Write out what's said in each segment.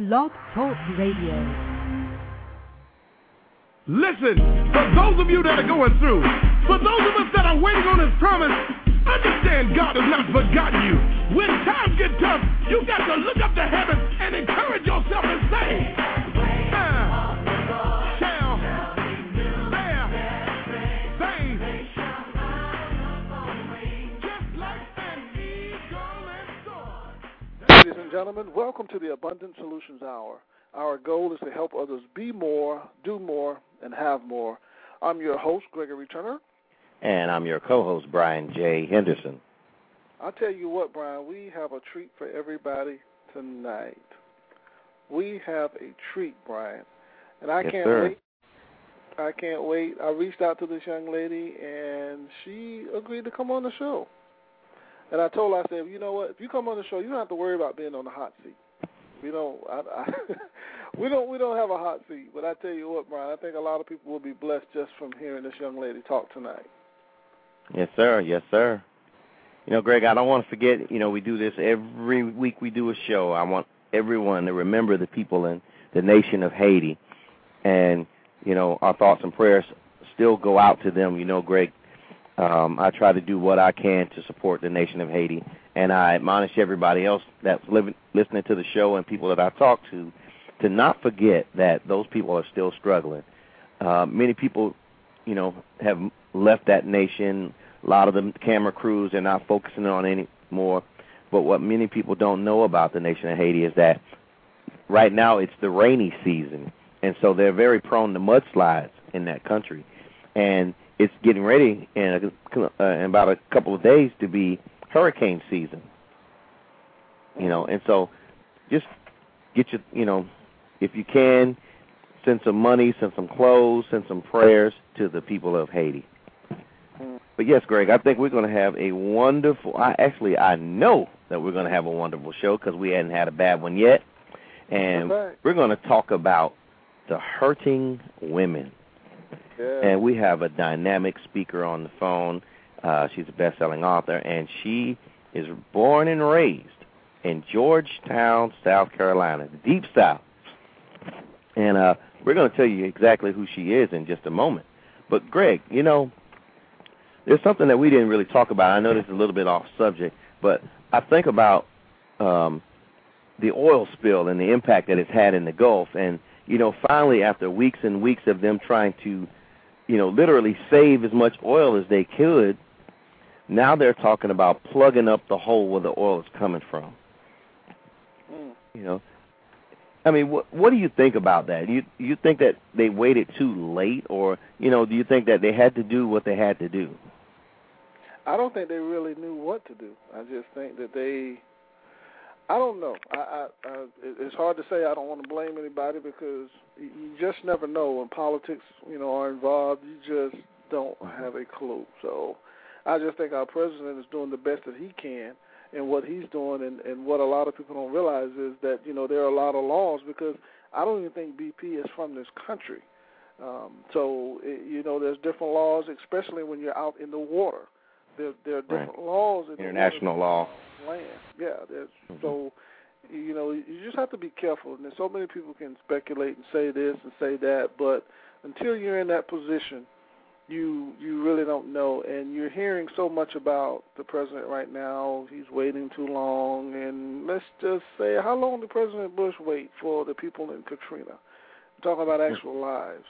Blog Talk Radio. Listen, for those of you that are going through, for those of us that are waiting on His promise, understand God has not forgotten you. When times get tough, you got to look up to heaven and encourage yourself and say, and gentlemen, welcome to the Abundant Solutions Hour. Our goal is to help others be more, do more, and have more. I'm your host, Gregory Turner. And I'm your co host, Brian J. Henderson. I'll tell you what, Brian, we have a treat for everybody tonight. We have a treat, Brian. And I Yes, can't sir. wait. I can't wait. I reached out to this young lady, and she agreed to come on the show. And I told her, I said, you know what? If you come on the show, you don't have to worry about being on the hot seat. We don't. I, I, we don't. We don't have a hot seat. But I tell you what, Brian. I think a lot of people will be blessed just from hearing this young lady talk tonight. Yes, sir. Yes, sir. You know, Greg, I don't want to forget, you know, we do this every week we do a show. I want everyone to remember the people in the nation of Haiti. And, you know, our thoughts and prayers still go out to them. You know, Greg, um, I try to do what I can to support the nation of Haiti. And I admonish everybody else that's living, listening to the show and people that I talk to to not forget that those people are still struggling. Uh, many people, you know, have left that nation. A lot of the camera crews are not focusing on it anymore. But what many people don't know about the nation of Haiti is that right now it's the rainy season, and so they're very prone to mudslides in that country. And it's getting ready in, a, uh, in about a couple of days to be hurricane season. You know, and so just get your, you know, if you can, send some money, send some clothes, send some prayers to the people of Haiti. But yes, Greg, I think we're going to have a wonderful. I actually I know that we're going to have a wonderful show because we hadn't had a bad one yet, and right. we're going to talk about the hurting women. And we have a dynamic speaker on the phone. Uh, she's a best-selling author, and she is born and raised in Georgetown, South Carolina, the Deep South. And uh, we're going to tell you exactly who she is in just a moment. But Greg, you know, there's something that we didn't really talk about. I know this is a little bit off subject, but I think about um, the oil spill and the impact that it's had in the Gulf. And you know, finally, after weeks and weeks of them trying to, you know, literally save as much oil as they could, now they're talking about plugging up the hole where the oil is coming from. Mm. You know, I mean, what what do you think about that? You you think that they waited too late, or you know, do you think that they had to do what they had to do? I don't think they really knew what to do. I just think that they. I don't know. I, I, I it's hard to say. I don't want to blame anybody because you just never know when politics, you know, are involved. You just don't have a clue. So, I just think our president is doing the best that he can, and what he's doing, and and what a lot of people don't realize is that you know there are a lot of laws because I don't even think BP is from this country. Um, so it, you know, there's different laws, especially when you're out in the water. There, there are Right. different laws in the International law. land. Yeah, there's Mhm. so you know you just have to be careful. And there's so many people can speculate and say this and say that, but until you're in that position, you you really don't know. And you're hearing so much about the president right now. He's waiting too long, and let's just say, how long did President Bush wait for the people in Katrina? We're talking about actual lives.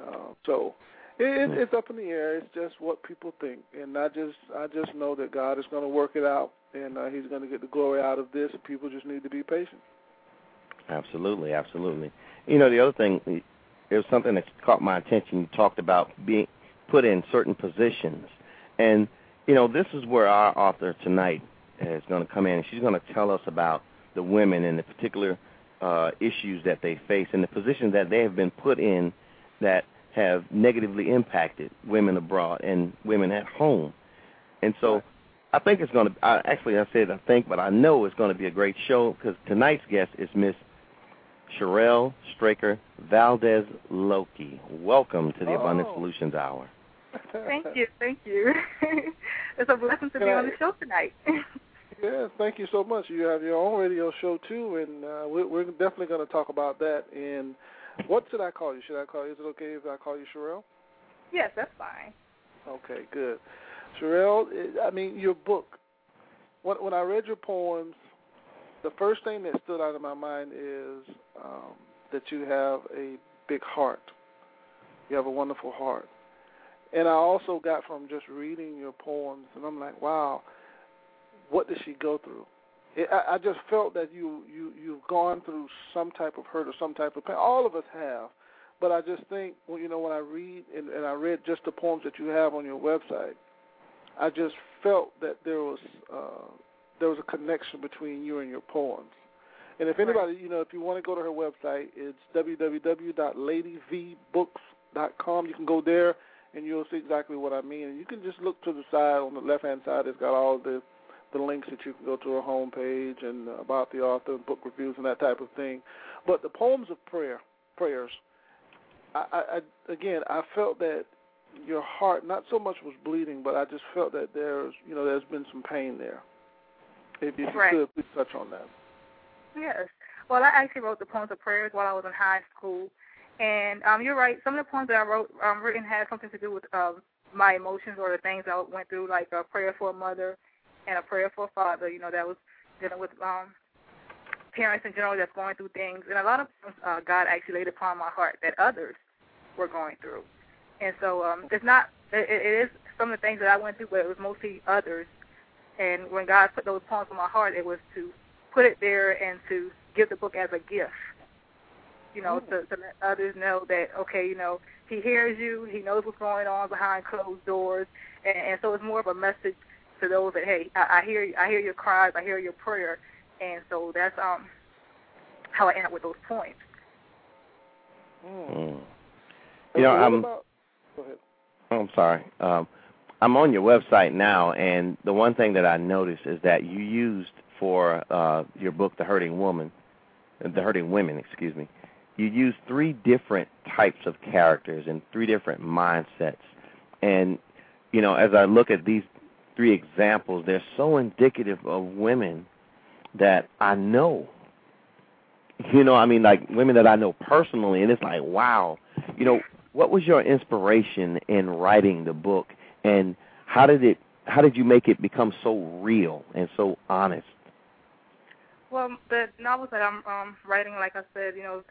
Uh, so it, it, it's up in the air. It's just what people think, and I just I just know that God is going to work it out, and uh, He's going to get the glory out of this. And people just need to be patient. Absolutely, absolutely. You know, the other thing, there's something that caught my attention. You talked about being put in certain positions, and you know, this is where our author tonight is going to come in, and she's going to tell us about the women and the particular uh, issues that they face and the positions that they have been put in that have negatively impacted women abroad and women at home. And so I think it's going to, I, actually I said I think, but I know it's going to be a great show because tonight's guest is Miss Sherrell Straker Valdez Loki. Welcome to the Abundant Oh. Solutions Hour. Thank you, thank you. it's a blessing to be I- on the show tonight. Yeah, thank you so much. You have your own radio show too, and uh, we're, we're definitely going to talk about that. And what should I call you? Should I call you? Is it okay if I call you Sherrell? Yes, that's fine. Okay, good. Sherrell, I mean your book. When when I read your poems, the first thing that stood out in my mind is um, that you have a big heart. You have a wonderful heart. And I also got from just reading your poems, and I'm like, wow, what did she go through? It, I, I just felt that you you you've gone through some type of hurt or some type of pain. All of us have, but I just think, well, you know, when I read and, and I read just the poems that you have on your website, I just felt that there was uh, there was a connection between you and your poems. And if anybody, you know, if you want to go to her website, it's www.ladyvbooks.com. You can go there and you'll see exactly what I mean. And you can just look to the side on the left hand side. It's got all the the links that you can go to her homepage and about the author, and book reviews, and that type of thing. But the poems of prayer, prayers, I, I, I again, I felt that your heart not so much was bleeding, but I just felt that there's, you know, there's been some pain there. If you right. could, please touch on that. Yes. Well, I actually wrote the poems of prayers while I was in high school, and um, you're right. Some of the poems that I wrote um, written had something to do with um, my emotions or the things I went through, like a prayer for a mother and a prayer for a father. You know, that was dealing with um, parents in general that's going through things, and a lot of times uh, God actually laid upon my heart that others were going through, and so um, it's not. It, it is some of the things that I went through, but it was mostly others. And when God put those poems on my heart, it was to put it there and to give the book as a gift you know, to, to let others know that okay, you know, he hears you, he knows what's going on behind closed doors, and, and so it's more of a message to those that hey, I, I hear I hear your cries, I hear your prayer, and so that's um how I end up with those points. Mm. You know, I'm. About, go ahead. I'm sorry. Um, I'm on your website now, and the one thing that I noticed is that you used for uh, your book, The Hurting Woman, The Hurting Women, excuse me, you use three different types of characters and three different mindsets. And, you know, as I look at these three examples, they're so indicative of women that I know. You know, I mean, like women that I know personally, and it's like, wow. You know, what was your inspiration in writing the book, and how did it? How did you make it become so real and so honest? Well, the novels that I'm um, writing, like I said, you know,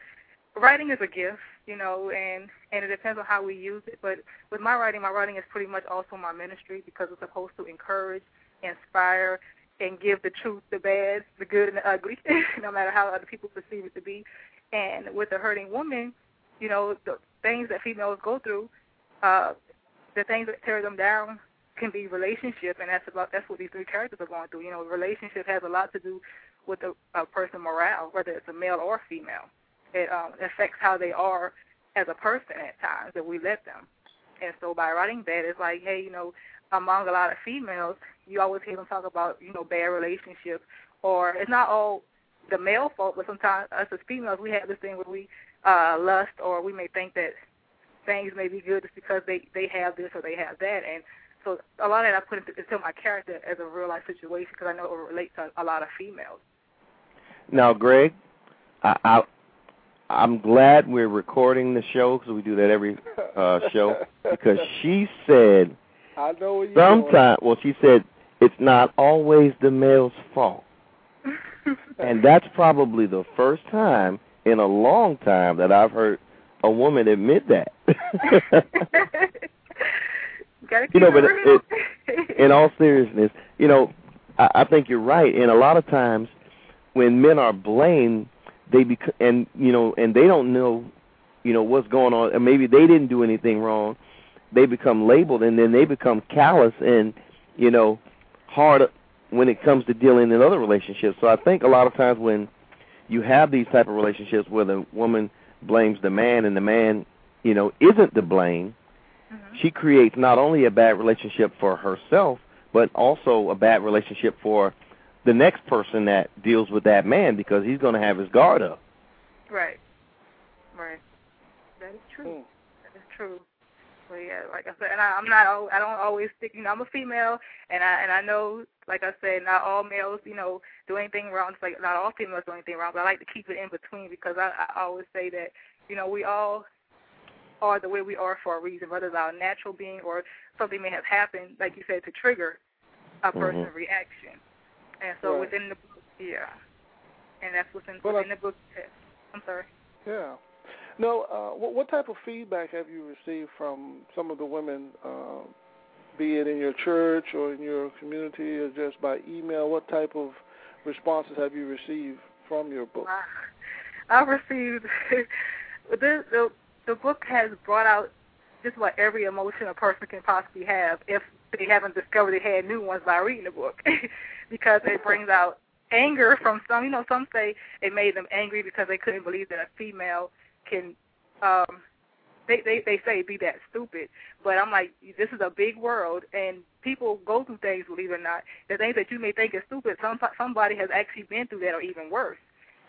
writing is a gift, you know, and and it depends on how we use it. But with my writing, my writing is pretty much also my ministry because it's supposed to encourage, inspire, and give the truth, the bad, the good, and the ugly, no matter how other people perceive it to be. And with the hurting woman, you know, the things that females go through, uh, the things that tear them down can be relationship, and that's about that's what these three characters are going through. You know, relationship has a lot to do with a, a person morale, whether it's a male or female it um, affects how they are as a person at times if we let them. And so by writing that, it's like, hey, you know, among a lot of females, you always hear them talk about, you know, bad relationships, or it's not all the male fault, but sometimes us as females, we have this thing where we uh, lust, or we may think that things may be good just because they they have this or they have that, and so a lot of that I put into, into my character as a real life situation because I know it relates to a lot of females. Now, Greg, I, I I'm glad we're recording the show because we do that every uh, show. Because she said, I know sometimes. Well, she said it's not always the male's fault, and that's probably the first time in a long time that I've heard a woman admit that. you know, but it, in all seriousness, you know, I, I think you're right. And a lot of times, when men are blamed they bec- and you know and they don't know you know what's going on and maybe they didn't do anything wrong they become labeled and then they become callous and you know hard when it comes to dealing in other relationships so i think a lot of times when you have these type of relationships where the woman blames the man and the man you know isn't to blame mm-hmm. she creates not only a bad relationship for herself but also a bad relationship for the next person that deals with that man because he's going to have his guard up. Right. Right. That is true. Mm. That is true. Well, yeah, like I said, and I, I'm not. I don't always stick. You know, I'm a female, and I and I know like I said, not all males, you know, do anything wrong. It's like not all females do anything wrong, but I like to keep it in between because I, I always say that, you know, we all are the way we are for a reason, whether it's our natural being or something may have happened, like you said, to trigger a Mm-hmm. person's reaction. And so Right. within the book, yeah, and that's what's in, Well, within the book. I'm sorry. Yeah. No, uh, what, what type of feedback have you received from some of the women, uh, be it in your church or in your community or just by email? What type of responses have you received from your book? I, I've received the, the the book has brought out just what every emotion a person can possibly have if they haven't discovered they had new ones by reading the book, because it brings out anger from some. You know, some say it made them angry because they couldn't believe that a female can. um they, they they say be that stupid, but I'm like, this is a big world, and people go through things, believe it or not. The things that you may think is stupid, some somebody has actually been through that, or even worse.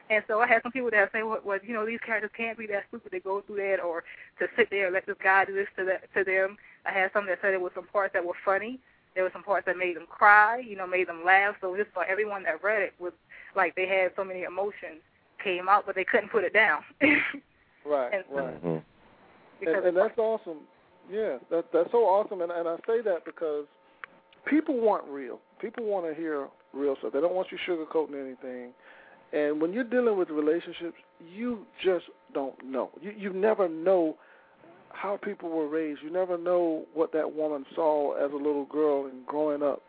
And so I had some people that say, well, well, you know, these characters can't be that stupid to go through that, or to sit there and let this guy do this to that to them. I had some that said there were some parts that were funny. There were some parts that made them cry, you know, made them laugh. So just for everyone that read it was like they had so many emotions came out, but they couldn't put it down. Right, and so- right. Mhm. and, and that's awesome. Yeah, that that's so awesome, and and I say that because people want real. People want to hear real stuff. They don't want you sugarcoating anything. And when you're dealing with relationships, you just don't know. You you never know how people were raised. You never know what that woman saw as a little girl and growing up,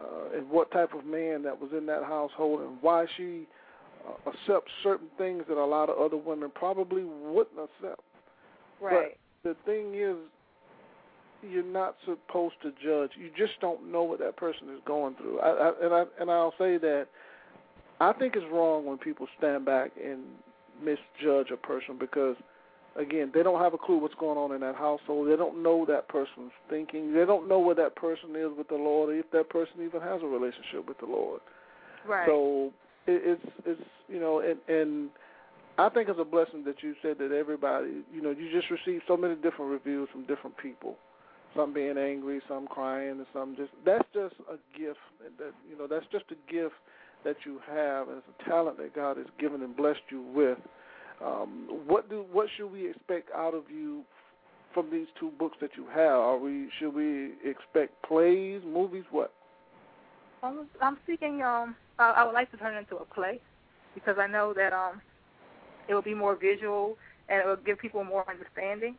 uh, and what type of man that was in that household, and why she uh, accepts certain things that a lot of other women probably wouldn't accept. right. But The thing is, you're not supposed to judge. You just don't know what that person is going through. I, I, and I and I'll say that I think it's wrong when people stand back and misjudge a person because, again, they don't have a clue what's going on in that household. They don't know that person's thinking. They don't know where that person is with the Lord, or if that person even has a relationship with the Lord. Right. So it, it's it's you know and and I think it's a blessing that you said that everybody you know you just received so many different reviews from different people, some being angry, some crying, and some just that's just a gift that you know that's just a gift that you have and a talent that God has given and blessed you with. Um, what do what should we expect out of you from these two books that you have? Are we should we expect plays, movies, what? I'm I'm seeking um I, I would like to turn it into a play because I know that um it will be more visual and it will give people more understanding.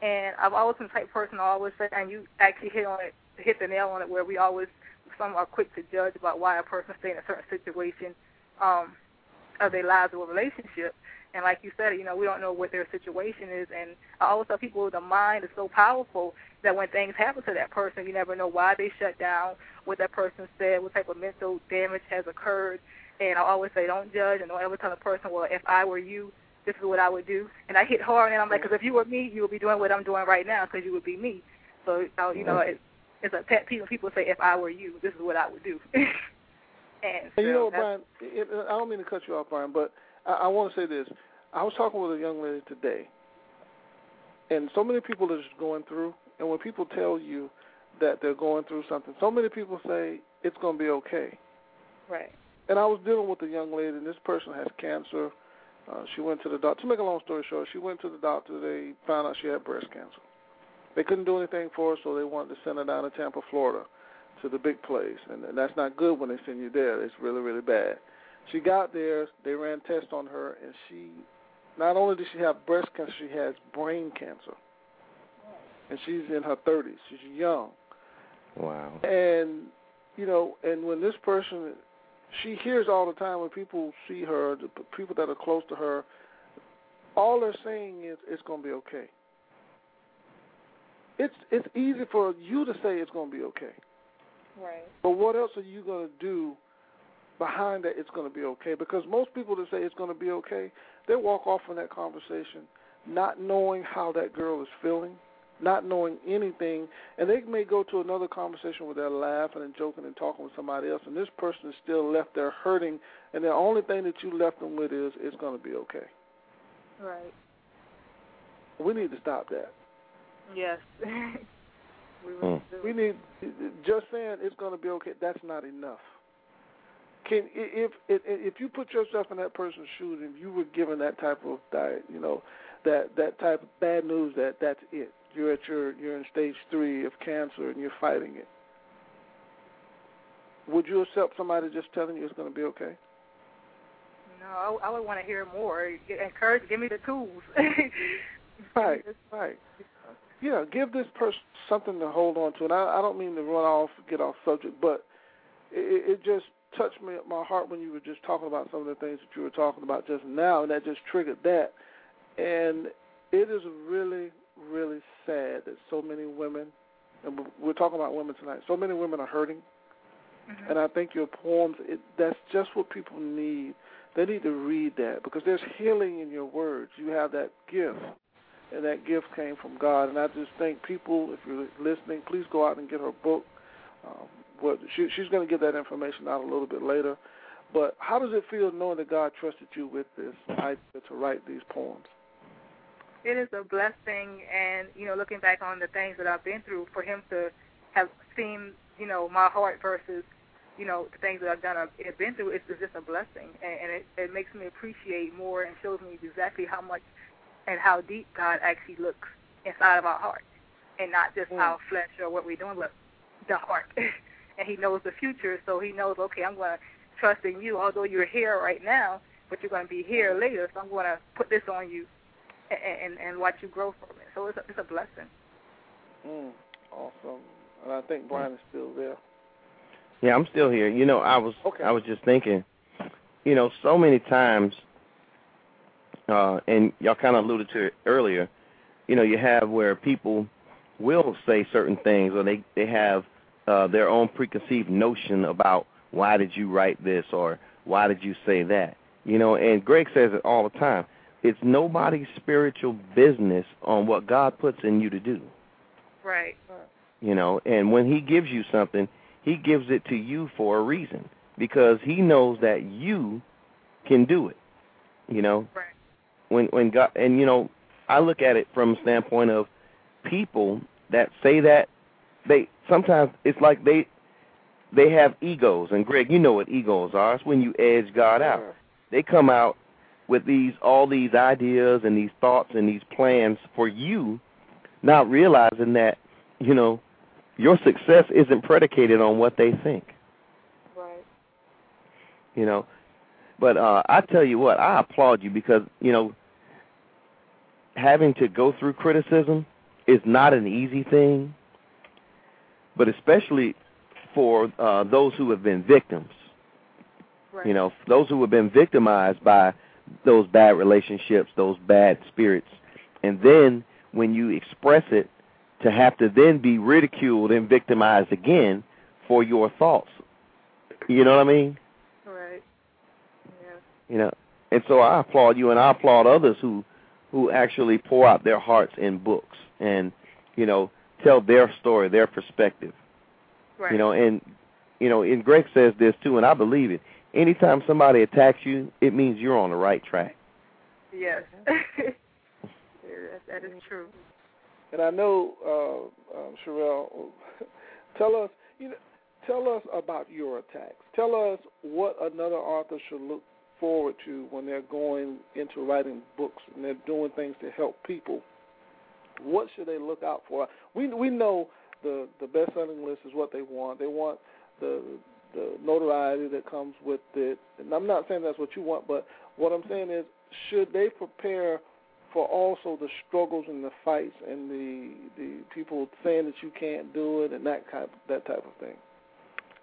And I've always been type person I always say and you actually hit on it hit the nail on it where we always some are quick to judge about why a person stay in a certain situation um of their lives or relationship. And like you said, you know, we don't know what their situation is and I always tell people the mind is so powerful that when things happen to that person, you never know why they shut down, what that person said, what type of mental damage has occurred. And I always say, don't judge and don't ever tell a person, well, if I were you, this is what I would do. And I hit hard, and I'm like, because if you were me, you would be doing what I'm doing right now because you would be me. So, you know, it, it's a pet peeve when people say, if I were you, this is what I would do. and so And you know, what, Brian, it, I don't mean to cut you off, Brian, but I, I want to say this. I was talking with a young lady today, and so many people are just going through, and when people tell you that they're going through something, so many people say it's going to be okay. right. And I was dealing with a young lady, and this person has cancer. Uh, she went to the doctor. To make a long story short, she went to the doctor. They found out she had breast cancer. They couldn't do anything for her, so they wanted to send her down to Tampa, Florida, to the big place. And, and that's not good when they send you there. It's really, really bad. She got there. They ran tests on her, and she not only did she have breast cancer, she has brain cancer. And she's in her 30s. She's young. Wow. And you know, and when this person, she hears all the time when people see her, the people that are close to her, all they're saying is it's going to be okay. It's it's easy for you to say it's going to be okay, Right. but what else are you going to do behind that? It's going to be okay because most people that say it's going to be okay, they walk off from that conversation not knowing how that girl is feeling, not knowing anything, and they may go to another conversation where they're laughing and joking and talking with somebody else, and this person is still left there hurting, and the only thing that you left them with is it's going to be okay. Right. We need to stop that. Yes. We, really mm. we need just saying it's going to be okay. That's not enough. Can if if if you put yourself in that person's shoes and you were given that type of diet, you know, that that type of bad news that that's it. You're at your you're in stage three of cancer and you're fighting it. Would you accept somebody just telling you it's going to be okay? No, I, I would want to hear more. Encourage, give me the tools. right, right. Yeah, give this person something to hold on to. And I, I don't mean to run off, get off subject, but it, it just touched me my heart when you were just talking about some of the things that you were talking about just now, and that just triggered that. And it is really, really sad that so many women, and we're talking about women tonight, so many women are hurting. Mm-hmm. And I think your poems, it, that's just what people need. They need to read that because there's healing in your words. You have that gift, and that gift came from God. And I just think people, if you're listening, please go out and get her book. Um, what she, she's going to get that information out a little bit later. But how does it feel knowing that God trusted you with this idea to write these poems? It is a blessing, and you know, looking back on the things that I've been through, for Him to have seen, you know, my heart versus, you know, the things that I've done, I've been through, it's just a blessing, and, and it, it makes me appreciate more and shows me exactly how much and how deep God actually looks inside of our heart, and not just mm. our flesh or what we're doing, but the heart. and He knows the future, so He knows, okay, I'm going to trust in you, although you're here right now, but you're going to be here later, so I'm going to put this on you and, and, and watch you grow from it. So it's a, it's a blessing. Mm, awesome. And I think Brian is still there. Yeah, I'm still here. You know, I was okay. I was just thinking, you know, so many times, uh, and y'all kind of alluded to it earlier. You know, you have where people will say certain things, or they they have uh, their own preconceived notion about why did you write this or why did you say that. You know, and Greg says it all the time. It's nobody's spiritual business on what God puts in you to do. Right. You know, and when He gives you something, He gives it to you for a reason because He knows that you can do it. You know. Right. When when God and you know, I look at it from a standpoint of people that say that they sometimes it's like they they have egos, and Greg, you know what egos are. It's when you edge God out. They come out with these all these ideas and these thoughts and these plans for you, not realizing that you know your success isn't predicated on what they think. Right. You know, but uh I tell you what, I applaud you because you know having to go through criticism is not an easy thing but especially for uh, those who have been victims. Right. You know, those who have been victimized by those bad relationships, those bad spirits, and then when you express it, to have to then be ridiculed and victimized again for your thoughts. You know what I mean? Right. Yeah. You know, and so I applaud you, and I applaud others who who actually pour out their hearts in books and you know tell their story, their perspective. Right. You know, and you know, and Greg says this too, and I believe it. Anytime somebody attacks you, it means you're on the right track. Yes, that is true. And I know, uh, um, Sherrell, tell us, you know, tell us about your attacks. Tell us what another author should look forward to when they're going into writing books and they're doing things to help people what should they look out for? We we know the the best selling list is what they want. They want the the notoriety that comes with it. And I'm not saying that's what you want, but what I'm saying is, should they prepare for also the struggles and the fights and the the people saying that you can't do it and that kind that type of thing?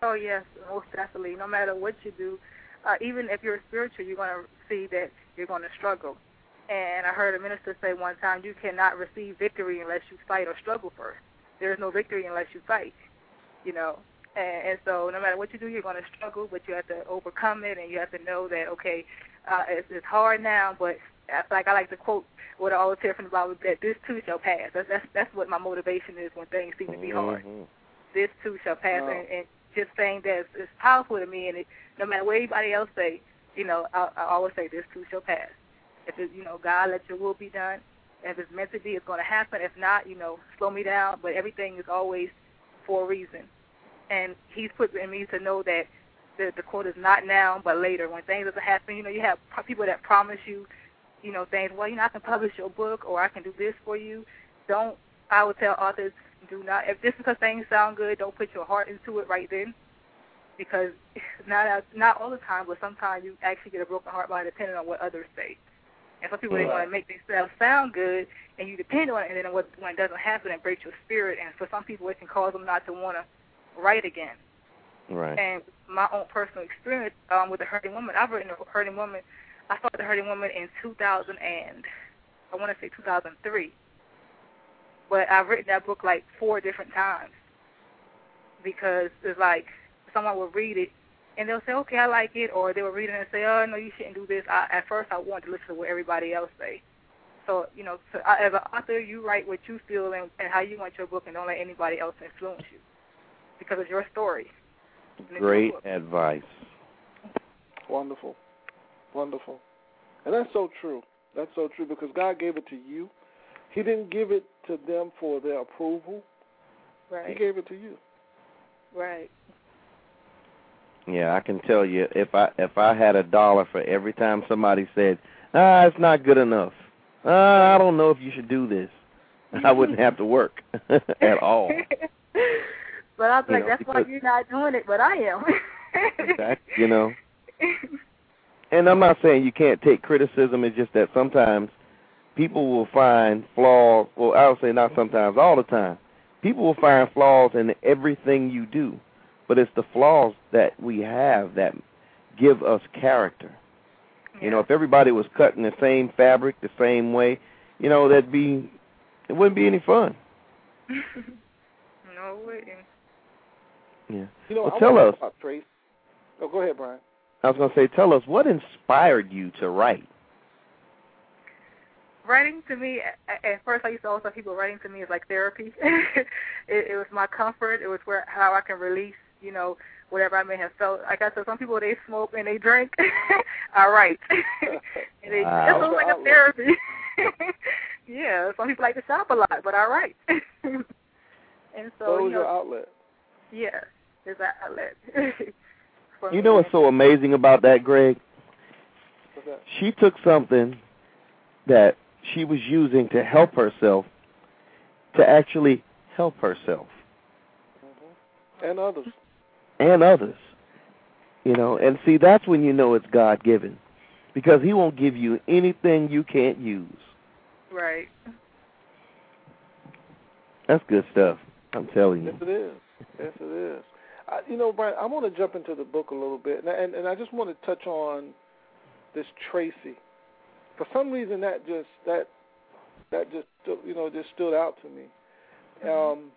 Oh yes, most definitely. No matter what you do, uh, even if you're spiritual, you're going to see that you're going to struggle. And I heard a minister say one time, you cannot receive victory unless you fight or struggle first. There is no victory unless you fight, you know. And, and so no matter what you do, you're going to struggle, but you have to overcome it, and you have to know that, okay, uh, it's, it's hard now, but like I like to quote what I always hear from the Bible, that this too shall pass. That's, that's, that's what my motivation is when things seem to be hard. Mm-hmm. This too shall pass. Wow. And, and just saying that is, is powerful to me, and it, no matter what anybody else say, you know, I, I always say this too shall pass if it, you know God let your will be done, If it's meant to be, it's going to happen. If not, you know, slow me down. But everything is always for a reason. And he's put in me to know that the, the quote is not now, but later. When things doesn't happen, you know, you have people that promise you, you know, things. Well, you know, I can publish your book, or I can do this for you. Don't. I would tell authors, do not. If just because things sound good, don't put your heart into it right then, because not not all the time, but sometimes you actually get a broken heart by depending on what others say. And some people right. they want to make themselves sound good, and you depend on it, and then when it doesn't happen, it breaks your spirit. And for some people, it can cause them not to want to write again. Right. And my own personal experience um, with the Hurting Woman, I've written a Hurting Woman. I started the Hurting Woman in 2000 and I want to say 2003. But I've written that book like four different times because it's like someone will read it and they'll say, okay, I like it, or they will read it and say, oh, no, you shouldn't do this. I, at first, I wanted to listen to what everybody else say. So, you know, so I, as an author, you write what you feel and, and how you want your book, and don't let anybody else influence you because it's your story. Great advice. Wonderful. Wonderful. And that's so true. That's so true because God gave it to you. He didn't give it to them for their approval. Right. He gave it to you. Right. Yeah, I can tell you if I if I had a dollar for every time somebody said, "Ah, it's not good enough. Ah, I don't know if you should do this." I wouldn't have to work at all. But I was like, know, that's why you're not doing it, but I am. exactly. You know. And I'm not saying you can't take criticism. It's just that sometimes people will find flaws. Well, I would say not sometimes, all the time. People will find flaws in everything you do, but it's the flaws that we have that give us character. Yeah. You know, if everybody was cutting the same fabric the same way, you know, that'd be it wouldn't be any fun. no, it wouldn't. Yeah. You know, well, I tell us. About Trace. Oh, go ahead, Brian. I was going to say, tell us what inspired you to write. Writing to me, at first I used to always tell people writing to me is like therapy. it, it was my comfort. It was where how I can release, you know, whatever I may have felt. Like I said, some people they smoke and they drink. I write. and they, wow. It was like a therapy. yeah, some people like to shop a lot, but I write. and so, what was you know, your outlet? Yeah, is that outlet. you know what's so amazing about that, Greg? That? She took something that she was using to help herself to actually help herself mm-hmm. and others and others. You know, and see that's when you know it's God given, because He won't give you anything you can't use. Right. That's good stuff. I'm telling you. Yes, it is. Yes, it is. I, you know, Brian, I want to jump into the book a little bit, and, and and I just want to touch on this Tracy. For some reason, that just that that just you know just stood out to me. Mm-hmm. Um,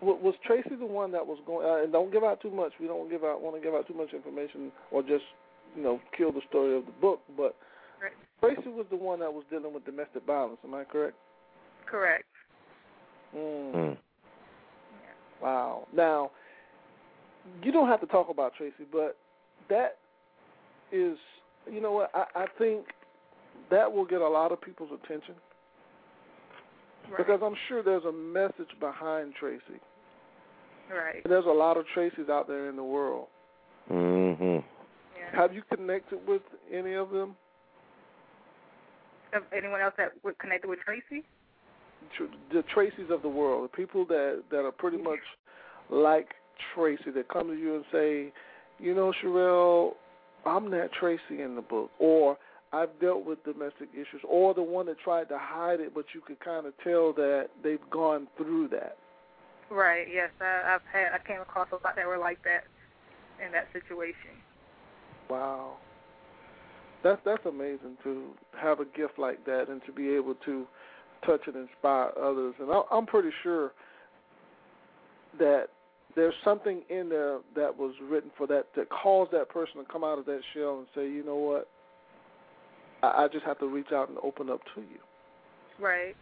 was Tracy the one that was going? Uh, and don't give out too much. We don't give out want to give out too much information or just you know kill the story of the book. But right. Tracy was the one that was dealing with domestic violence. Am I correct? Correct. Mm. Mm. Wow. Now, you don't have to talk about Tracy, but that is, you know what? I, I think that will get a lot of people's attention right. because I'm sure there's a message behind Tracy. Right. There's a lot of Tracy's out there in the world. Mm Mhm. Yeah. Have you connected with any of them? Of anyone else that would connected with Tracy? the Tracy's of the world, the people that that are pretty much like Tracy, that come to you and say, you know, Sherrell, I'm that Tracy in the book, or I've dealt with domestic issues, or the one that tried to hide it, but you could kind of tell that they've gone through that. Right. Yes, I, I've had. I came across a lot that were like that in that situation. Wow. That's that's amazing to have a gift like that and to be able to touch and inspire others. And I'm pretty sure that there's something in there that was written for that that caused that person to come out of that shell and say, you know what, I, I just have to reach out and open up to you. Right.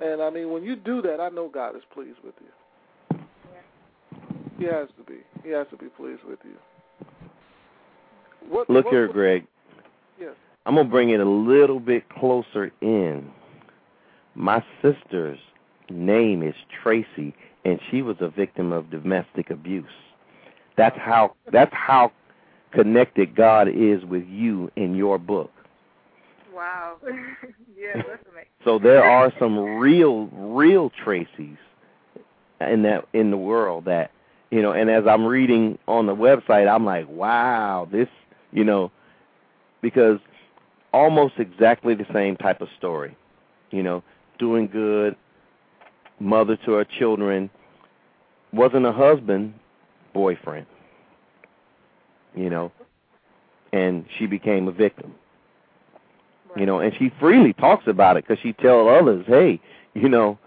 And I mean, when you do that, I know God is pleased with you. Yeah. He has to be. He has to be pleased with you. What, Look what, here, what, Greg. Yes. I'm gonna bring it a little bit closer in. My sister's name is Tracy, and she was a victim of domestic abuse. That's how that's how connected God is with you in your book. Wow. yeah. So there are some real, real Tracy's in that in the world that you know. And as I'm reading on the website, I'm like, wow, this you know, because almost exactly the same type of story. You know, doing good, mother to her children, wasn't a husband, boyfriend. You know, and she became a victim. You know, and she freely talks about it because she tells others, "Hey, you know,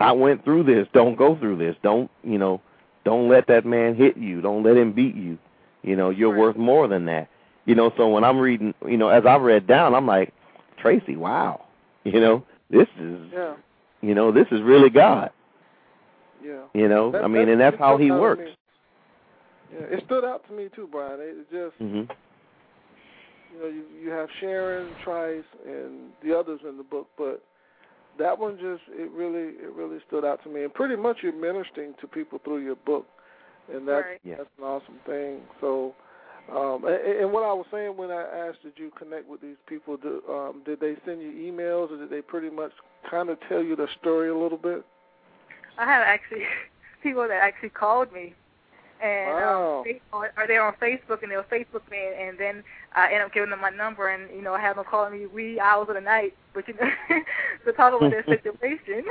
I went through this. Don't go through this. Don't, you know, don't let that man hit you. Don't let him beat you. You know, you're Right. worth more than that." You know, so when I'm reading, you know, as I read down, I'm like, Tracy, wow. You know, this is, Yeah, you know, this is really God. yeah. You know, That- I mean, that- and that's how He out works. Yeah, it stood out to me too, Brian. It just hmm you know you you have Sharon, Trice, and the others in the book, but that one just it really it really stood out to me. And pretty much you're ministering to people through your book, and that's Right. Yeah. that's an awesome thing. So. Um, and, and what I was saying when I asked, did you connect with these people? Did, um, did they send you emails, or did they pretty much kind of tell you the story a little bit? I have actually people that actually called me, and Wow. um, they are, are they on Facebook, and they'll Facebook me, and, and then I end up giving them my number, and you know I have them calling me wee hours of the night, but you know to talk about their situation.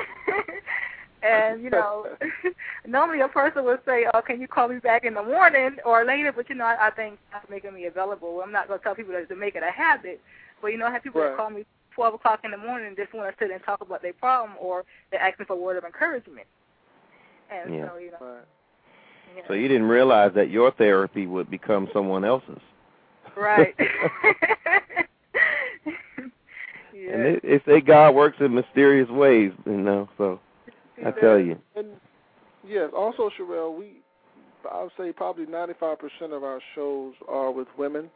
And you know, normally a person would say, "Oh, can you call me back in the morning or later?" But you know, I, I think that's making me available. I'm not going to tell people to, to make it a habit, but you know, I have people Right. that call me 12 o'clock in the morning and just want to sit and talk about their problem, or they ask me for a word of encouragement. And Yeah. so, you know, Right. you know. So you didn't realize that your therapy would become someone else's. right. yeah. And they, they say God works in mysterious ways, you know. So I tell you, And yes, also Sherrell, we I would say probably ninety five percent of our shows are with women.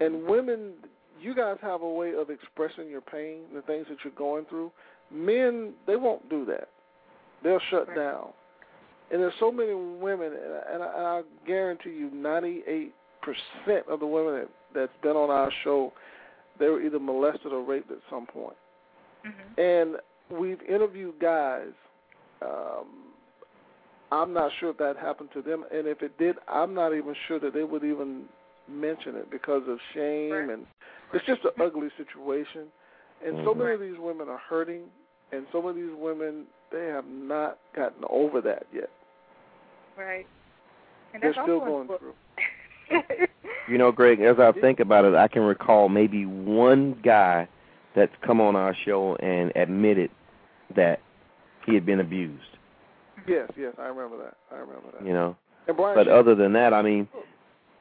And women you guys have a way of expressing your pain, the things that you're going through. Men, they won't do that. They'll shut Right. down. And there's so many women, and I, and I, and I guarantee you, 98% of the women that, that's been on our show, they were either molested or raped at some point. hmm And we've interviewed guys. Um, I'm not sure if that happened to them, and if it did, I'm not even sure that they would even mention it because of shame, Right. and it's just an ugly situation. And so many of these women are hurting, and so many of these women they have not gotten over that yet. Right. And They're still going important. through. you know, Greg, as I think about it, I can recall maybe one guy that's come on our show and admitted that he had been abused. Yes, yes, I remember that. I remember that. You know, but other than that, I mean,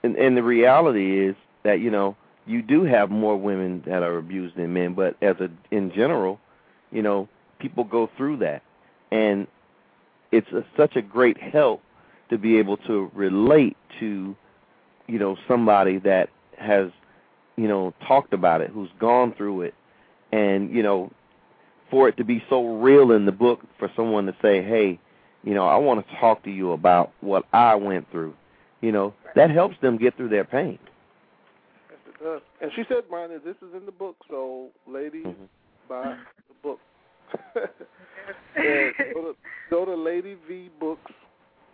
and, and the reality is that you know you do have more women that are abused than men, but as a in general, you know, people go through that, and it's a, such a great help to be able to relate to, you know, somebody that has, you know, talked about it, who's gone through it, and you know, for it to be so real in the book, for someone to say, hey, you know, I want to talk to you about what I went through, you know, that helps them get through their pain. Yes, it does. And she said, Brian, that this is in the book, so ladies, Mhm. buy the book. and go to go to Lady V Books,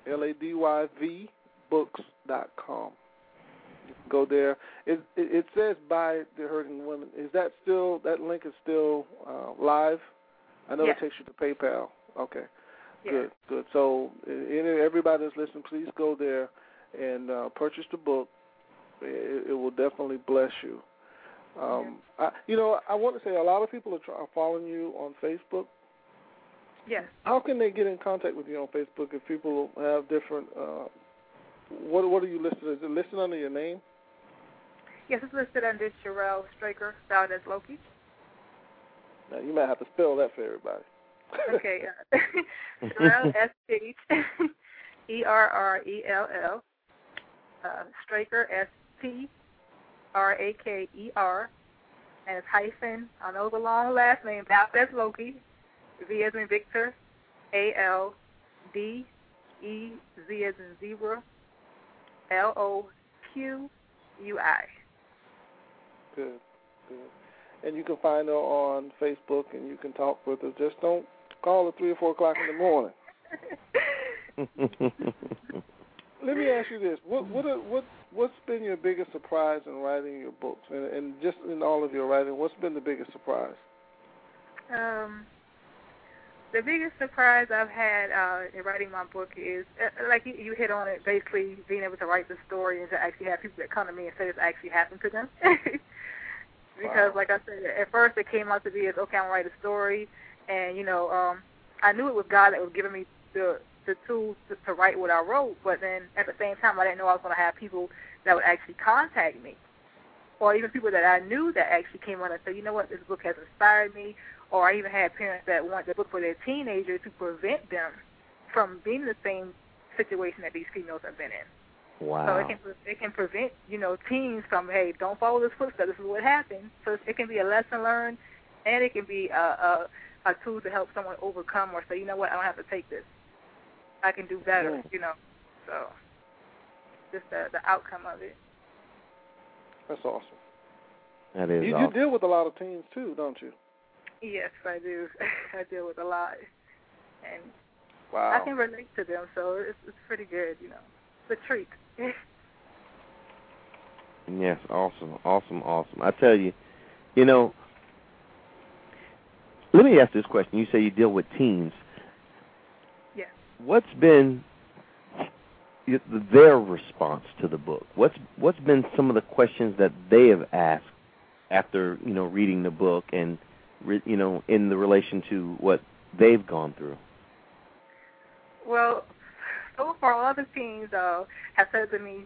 L A D Y V Books dot com. You can go there. It, it it says buy the hurting women. Is that still that link is still uh, live? I know Yes. it takes you to PayPal. Okay. Yeah. Good, good. So, uh, everybody that's listening, please go there and uh, purchase the book. It, it will definitely bless you. Um, I, you know, I want to say a lot of people are, try, are following you on Facebook. Yes. How can they get in contact with you on Facebook if people have different? Uh, what what are you listed? Is it listed under your name? Yes, it's listed under Sherrell Straker, spelled as Loki. Now you might have to spell that for everybody. Okay. Uh, Sherrell, S H E R R E L L. Uh, Straker, S T R A K E R. and it's hyphen. I know the long last name. Valdezloqui. V as in Victor. A L D E Z as in zebra. L O Q U I. Good, good. And you can find her on Facebook, and you can talk with her. Just don't call her three or four o'clock in the morning. Let me ask you this: what what are, what what's been your biggest surprise in writing your books, and, and just in all of your writing? What's been the biggest surprise? Um, the biggest surprise I've had uh, in writing my book is, uh, like you, you hit on it, basically being able to write the story and to actually have people that come to me and say it's actually happened to them. because, wow. like I said, at first it came out to be as okay, I'm gonna write a story, and you know, um, I knew it was God that was giving me the the tools to, to write what I wrote, but then at the same time, I didn't know I was going to have people that would actually contact me, or even people that I knew that actually came on and said, you know what, this book has inspired me, or I even had parents that want the book for their teenager to prevent them from being in the same situation that these females have been in. Wow. So it can it can prevent you know teens from hey don't follow this footstep. This is what happened. So it can be a lesson learned, and it can be a a, a tool to help someone overcome or say you know what I don't have to take this. I can do better. Mm. You know. So just the the outcome of it. That's awesome. That is. You, awesome. you deal with a lot of teens too, don't you? Yes, I do. I deal with a lot, and wow. I can relate to them, so it's it's pretty good. You know, it's a treat. yes, awesome, awesome, awesome. I tell you, you know. Let me ask this question. You say you deal with teens. Yes. What's been their response to the book? What's what's been some of the questions that they have asked after you know reading the book and you know in the relation to what they've gone through? Well, so far, all the teens uh, have said to me,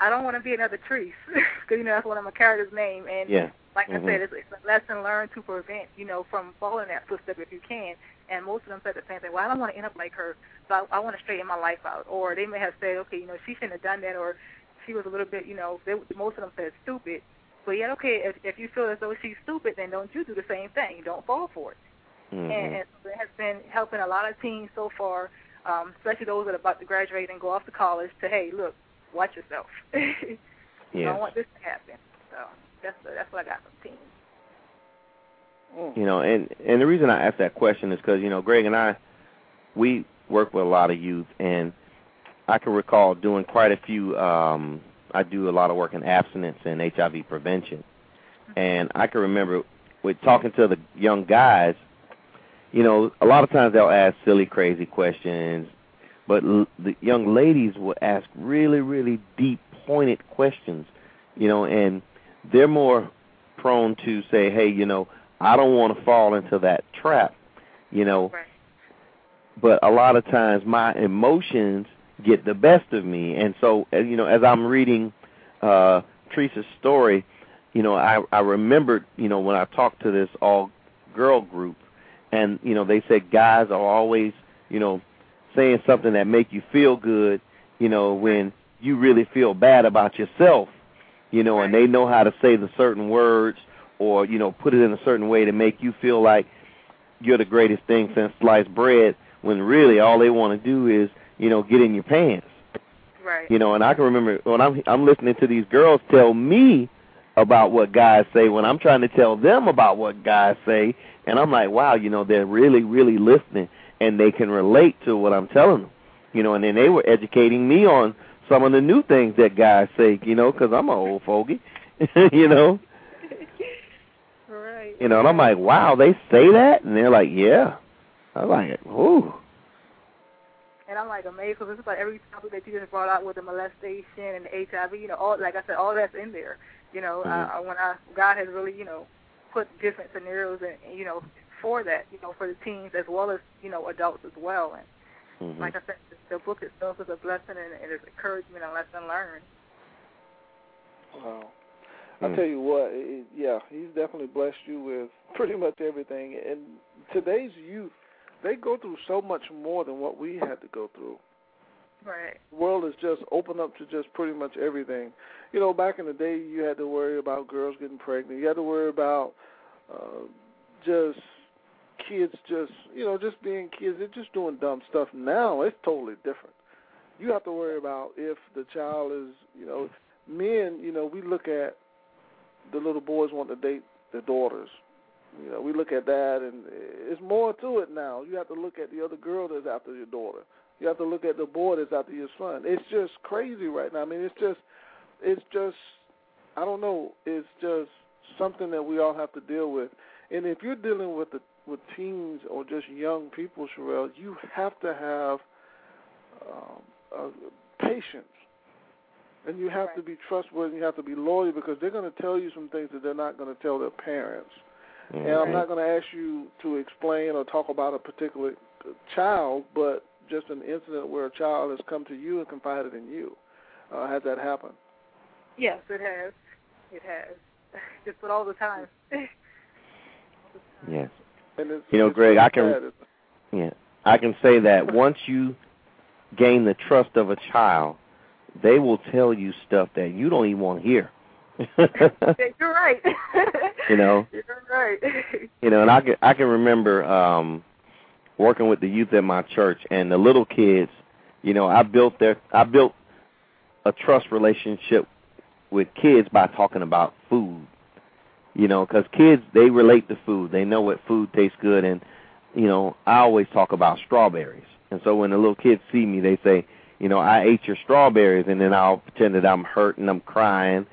"I don't want to be another Trice," because you know that's one of my character's name, and yeah. like mm-hmm. I said, it's, it's a lesson learned to prevent you know from following that footstep if you can. And most of them said the same thing. Well, I don't want to end up like her, so I, I want to straighten my life out. Or they may have said, okay, you know, she shouldn't have done that, or she was a little bit, you know, they, most of them said stupid. But yet, okay, if, if you feel as though she's stupid, then don't you do the same thing. Don't fall for it. Mm-hmm. And, and so it has been helping a lot of teens so far, um, especially those that are about to graduate and go off to college. To hey, look, watch yourself. you yes. don't want this to happen. So that's the, that's what I got from teens. Mm. You know, and and the reason I ask that question is because you know Greg and I, we work with a lot of youth, and I can recall doing quite a few. um I do a lot of work in abstinence and HIV prevention, mm-hmm. and I can remember with talking to the young guys. You know, a lot of times they'll ask silly, crazy questions, but l- the young ladies will ask really, really deep, pointed questions. You know, and they're more prone to say, "Hey, you know, I don't want to fall into that trap, you know. Right. But a lot of times my emotions get the best of me, and so uh, you know, as I'm reading uh Trice's story, you know, I I remembered, you know, when I talked to this all girl group, and you know, they said guys are always, you know, saying something that make you feel good, you know, when you really feel bad about yourself, you know, and they know how to say the certain words or you know put it in a certain way to make you feel like you're the greatest thing since sliced bread when really all they want to do is you know get in your pants. Right. You know and i can remember when i'm i'm listening to these girls tell me about what guys say when i'm trying to tell them about what guys say. And i'm like wow you know they're really really listening and they can relate to what i'm telling them. You know and then they were educating me on some of the new things that guys say you know because i'm an old fogey you know? Right. You know, and I'm like, wow, they say that, and they're like, yeah. I'm like, ooh. And I'm like amazed because it's like every topic that you just brought out with the molestation and the HIV, you know, all like I said, all that's in there. You know, Mhm. uh, when I God has really, you know, put different scenarios and you know for that, you know, for the teens as well as you know adults as well. And Mhm. like I said, the, the book itself is a blessing and it is encouragement and lesson learned. Wow. I Mm. tell you what, it, yeah, he's definitely blessed you with pretty much everything. And today's youth, they go through so much more than what we had to go through. Right. The world is just open up to just pretty much everything. You know, back in the day, you had to worry about girls getting pregnant. You had to worry about uh, just kids, just you know, just being kids. They're just doing dumb stuff. Now it's totally different. You have to worry about if the child is, you know, men. You know, we look at the little boys want to date their daughters. You know, we look at that, and it's more to it now. You have to look at the other girl that's after your daughter. You have to look at the boy that's after your son. It's just crazy right now. I mean, it's just, it's just, I don't know. It's just something that we all have to deal with. And if you're dealing with the with teens or just young people, Sherrell, you have to have um, uh, patience, and you have right. to be trustworthy. And you have to be loyal because they're going to tell you some things that they're not going to tell their parents. Mm-hmm. And I'm not going to ask you to explain or talk about a particular child, but just an incident where a child has come to you and confided in you. Uh, has that happened? Yes, it has. It has. Just but all the time. Yes. And it's, You know, it's Greg, I can- Yeah. I can say that once you gain the trust of a child, they will tell you stuff that you don't even want to hear. You're right. You know? You're right. you know, and I can I can remember um working with the youth at my church and the little kids, you know, I built their I built a trust relationship with kids by talking about food. You know, cuz kids they relate to food. They know what food tastes good and you know, I always talk about strawberries. And so when the little kids see me, they say, you know, I ate your strawberries and then I'll pretend that I'm hurt and I'm crying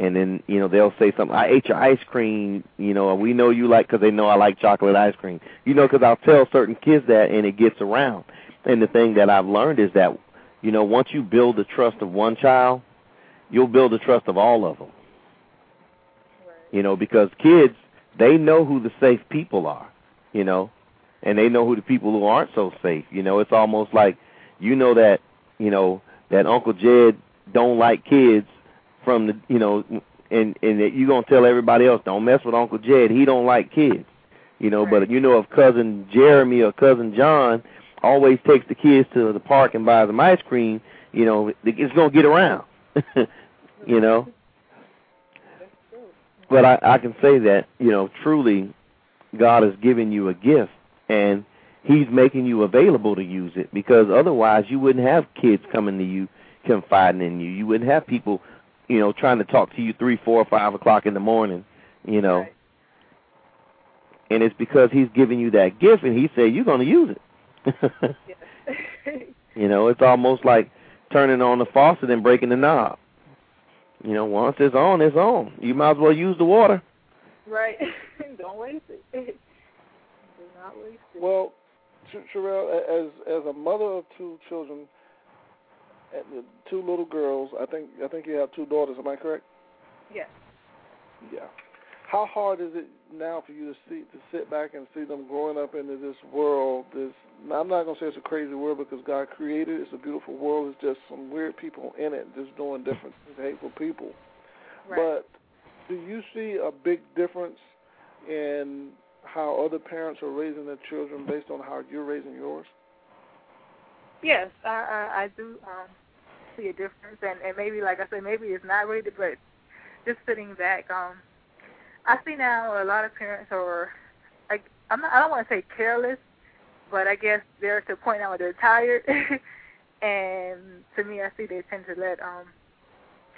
and then you know they'll say something. I ate your ice cream. You know, we know you like because they know I like chocolate ice cream. You know, because I'll tell certain kids that, and it gets around. And the thing that I've learned is that, you know, once you build the trust of one child, you'll build the trust of all of them. You know, because kids they know who the safe people are. You know, and they know who the people who aren't so safe. You know, it's almost like you know that you know that Uncle Jed don't like kids from the you know and and that you gonna tell everybody else don't mess with Uncle Jed. He don't like kids. You know, Right. but you know if cousin Jeremy or cousin John always takes the kids to the park and buys them ice cream, you know, it's gonna get around. you know. But I, I can say that, you know, truly God has given you a gift and he's making you available to use it because otherwise you wouldn't have kids coming to you confiding in you. You wouldn't have people, you know, trying to talk to you three, four, five o'clock in the morning, you know. Right. And it's because he's giving you that gift and he said you're gonna use it. You know, it's almost like turning on the faucet and breaking the knob. You know, once it's on, it's on. You might as well use the water. right. Don't waste it. Do not waste it. Well, Sh- Sherrell, as as a mother of two children, and the two little girls, I think I think you have two daughters. Am I correct? yes. Yeah. How hard is it now for you to see to sit back and see them growing up into this world? This I'm not gonna say it's a crazy world because God created it. It's a beautiful world. It's just some weird people in it, just doing different things, hateful people. Right. But do you see a big difference in how other parents are raising their children based on how you're raising yours? Yes, I I, I do um, see a difference, and and maybe like I said, maybe it's not rated, but just sitting back, um, I see now a lot of parents are, like, I'm not, I don't want to say careless, but I guess they're to a point now they're tired, and to me, I see they tend to let um,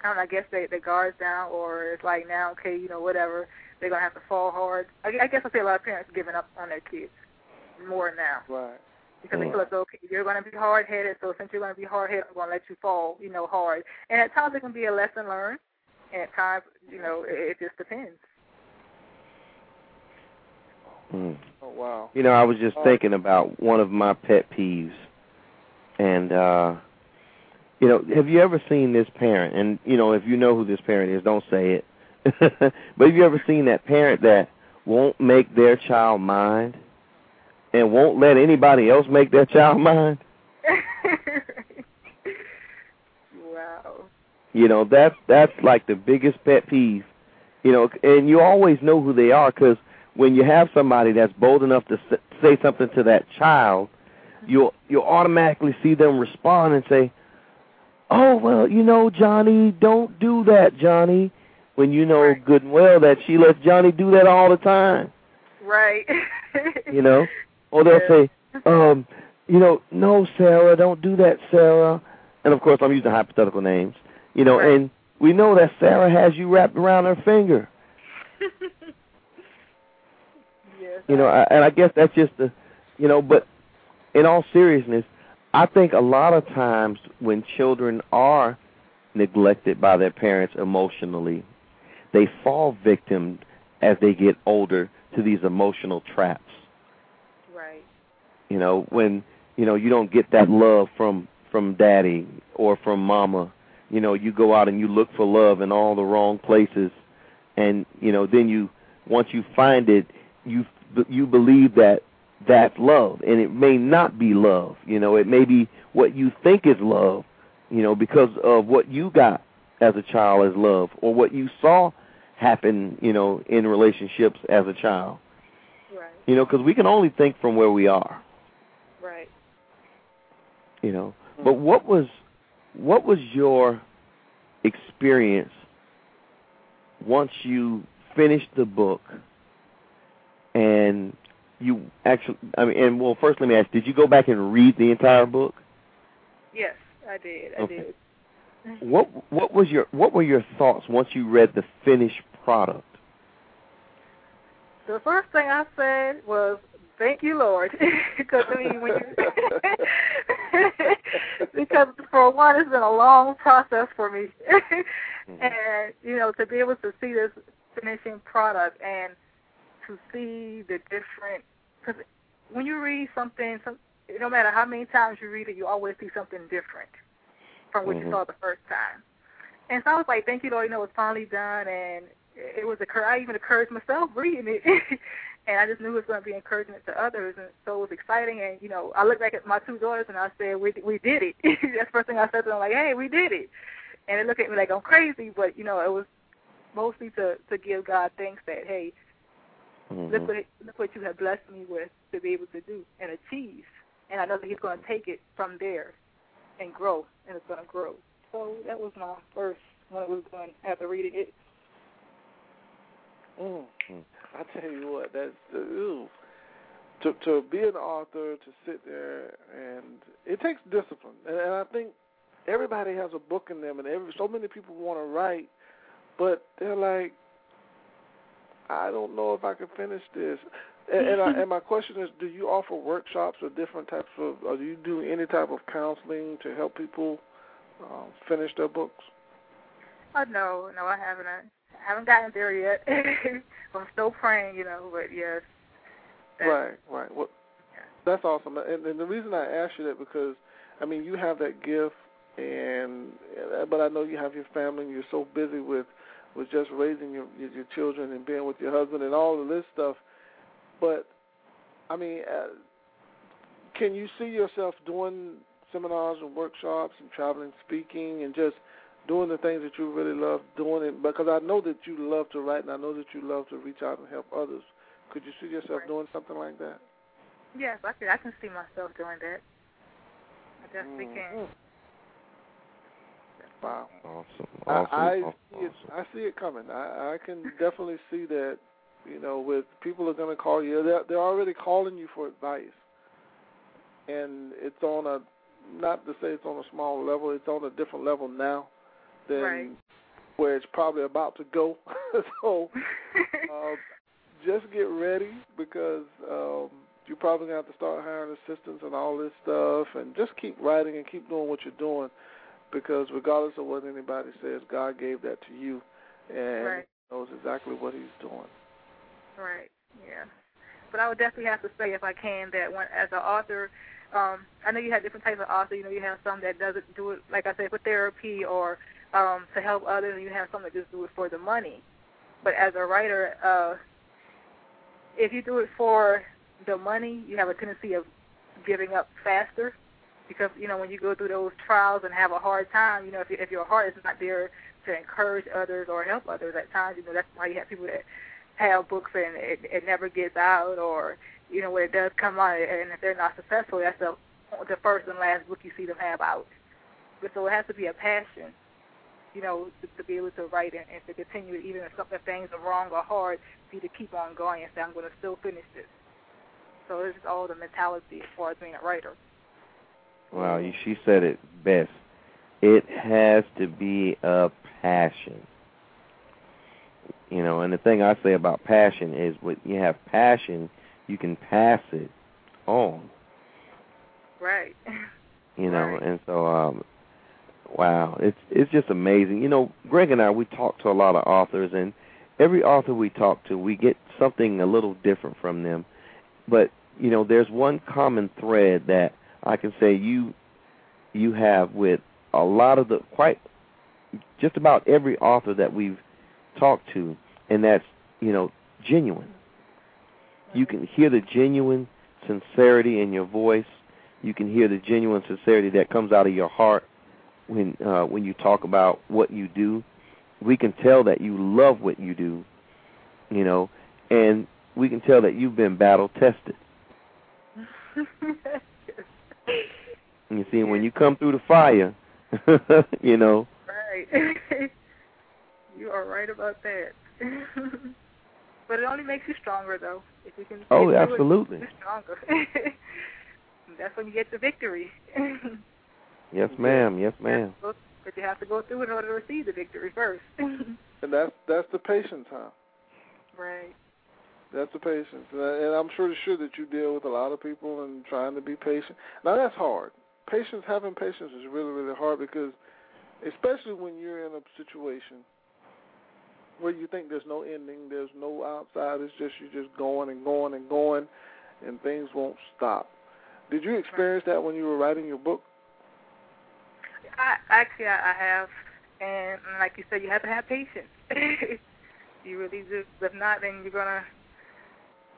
I don't know, I guess they the guards down, or it's like now, okay, you know, whatever, they're gonna have to fall hard. I, I guess I see a lot of parents giving up on their kids more now Right. Because they Mm. feel like okay, you're going to be hard headed, so since you're going to be hard headed, I'm going to let you fall, you know, hard. And at times it can be a lesson learned, and at times, you know, it, it just depends. Mm. Oh wow. You know, I was just Oh. thinking about one of my pet peeves, and uh, you know, have you ever seen this parent? And you know, if you know who this parent is, don't say it. but have you ever seen that parent that won't make their child mind, and won't let anybody else make their child mind? wow. You know, that's that's like the biggest pet peeve. You know, and you always know who they are because when you have somebody that's bold enough to s- say something to that child, you'll you'll automatically see them respond and say, "Oh well, you know, Johnny, don't do that, Johnny." When you know Right. good and well that she lets Johnny do that all the time, Right. you know, or they'll Yeah. say, um, you know, no, Sarah, don't do that, Sarah. And of course, I'm using hypothetical names, you know, Right. and we know that Sarah has you wrapped around her finger. yes. You know, I, and I guess that's just the, you know, but in all seriousness, I think a lot of times when children are neglected by their parents emotionally, they fall victim as they get older to these emotional traps. You know, when you know you don't get that love from from daddy or from mama, you know, you go out and you look for love in all the wrong places, and you know, then you once you find it, you you believe that that's love, and it may not be love. You know, it may be what you think is love. You know, because of what you got as a child as love, or what you saw happen. You know, in relationships as a child. Right. You know, because we can only think from where we are. You know. But what was what was your experience once you finished the book and you actually I mean and well first let me ask did you go back and read the entire book? Yes, I did. I Okay. did. What what was your what were your thoughts once you read the finished product? The first thing I said was, "Thank you, Lord," because I mean, when you because for one, it's been a long process for me, and you know, to be able to see this finishing product and to see the different, because when you read something, some, no matter how many times you read it, you always see something different from what Mhm. you saw the first time. And so I was like, "Thank you, Lord," you know, it's finally done, and it was a. I even encouraged myself reading it, and I just knew it was going to be encouragement to others, and so it was exciting. And you know, I looked back at my two daughters and I said, "We we did it." That's the first thing I said to them, like, "Hey, we did it," and they looked at me like I'm crazy, but you know, it was mostly to to give God thanks that hey, look Mhm. what look what you have blessed me with to be able to do and achieve, and I know that He's going to take it from there and grow, and it's going to grow. So that was my first when it was done after reading it. Mm. I tell you what, that's uh, ew. to to be an author, to sit there, and it takes discipline. And, and I think everybody has a book in them, and every so many people want to write, but they're like, I don't know if I can finish this. And, and, I, and my question is, do you offer workshops or different types of, or do you do any type of counseling to help people um, finish their books? Oh no, no, I haven't. I haven't gotten there yet. I'm still praying, you know. But yes. Right, right. Well, that's awesome. And, and the reason I asked you that because, I mean, you have that gift, and but I know you have your family. and You're so busy with with just raising your your, your children and being with your husband and all of this stuff. But I mean, uh, can you see yourself doing seminars and workshops and traveling, speaking, and just doing the things that you really love doing it? Because I know that you love to write, and I know that you love to reach out and help others. Could you see yourself Right. doing something like that? Yes, I can. I can see myself doing that. I definitely can. Mhm. Wow. Awesome. I, Awesome. I awesome. see it. I see it coming. I, I can definitely see that. You know, with people are going to call you. They're they're already calling you for advice, and it's on a not to say it's on a small level. It's on a different level now than Right. where it's probably about to go. so uh, just get ready because um, you're probably gonna have to start hiring assistants and all this stuff, and just keep writing and keep doing what you're doing because regardless of what anybody says, God gave that to you, and Right. Knows exactly what He's doing. Right. Yeah. But I would definitely have to say, if I can, that when as an author, um, I know you have different types of authors. You know, you have some that doesn't do it, like I said, for therapy or um, to help others, and you have some that just do it for the money. But as a writer, uh, if you do it for the money, you have a tendency of giving up faster because you know when you go through those trials and have a hard time, you know if, you, if your heart is not there to encourage others or help others at times, you know that's why you have people that have books and it, it never gets out, or you know when it does come out and if they're not successful, that's a the first and last book you see them have out. But so it has to be a passion, you know, to, to be able to write and, and to continue even if something things are wrong or hard, for you to keep on going and say I'm going to still finish this. So it's all the mentality as far as being a writer. Wow, she said it best. It has to be a passion. You know, and the thing I say about passion is when you have passion, you can pass it on. Right. You know, right. and so um wow, it's it's just amazing. You know, Greg and I we talk to a lot of authors and every author we talk to, we get something a little different from them. But, you know, there's one common thread that I can say you you have with a lot of the quite just about every author that we've talked to and that's, you know, genuine. You can hear the genuine sincerity in your voice. You can hear the genuine sincerity that comes out of your heart when uh, when you talk about what you do. We can tell that you love what you do, you know, and we can tell that you've been battle tested. you see, when you come through the fire, you know. Right. you are right about that. but it only makes you stronger, though. If you can. Oh, absolutely. It, stronger. That's when you get the victory. Yes, ma'am. Yes, ma'am. But you have to go through in order to receive the victory first. and that's that's the patience, huh? Right. That's the patience, and I'm sure sure that you deal with a lot of people and trying to be patient. Now that's hard. Patience, having patience is really really hard because, especially when you're in a situation where you think there's no ending, there's no outside. It's just you're just going and going and going, and things won't stop. Did you experience that when you were writing your book? I actually I have, and like you said, you have to have patience. you really do. If not, then you're gonna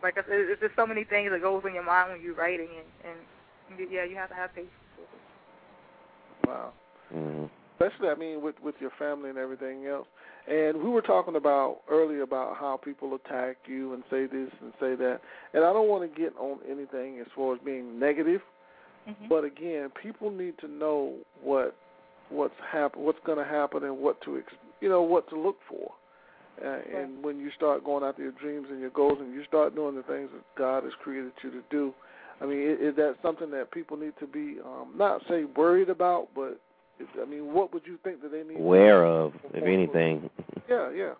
like I said, there's just so many things that goes in your mind when you're writing, and, and yeah, you have to have patience. Wow. Mm-hmm. Especially, I mean, with with your family and everything else. And we were talking about earlier about how people attack you and say this and say that. And I don't want to get on anything as far as being negative, mm-hmm. but again, people need to know what what's happen, what's going to happen, and what to ex- you know what to look for. Uh, right. And when you start going after your dreams and your goals, and you start doing the things that God has created you to do, I mean, is, is that something that people need to be um, not say worried about, but I mean, what would you think that they need? Aware of, if anything. Yeah, yeah.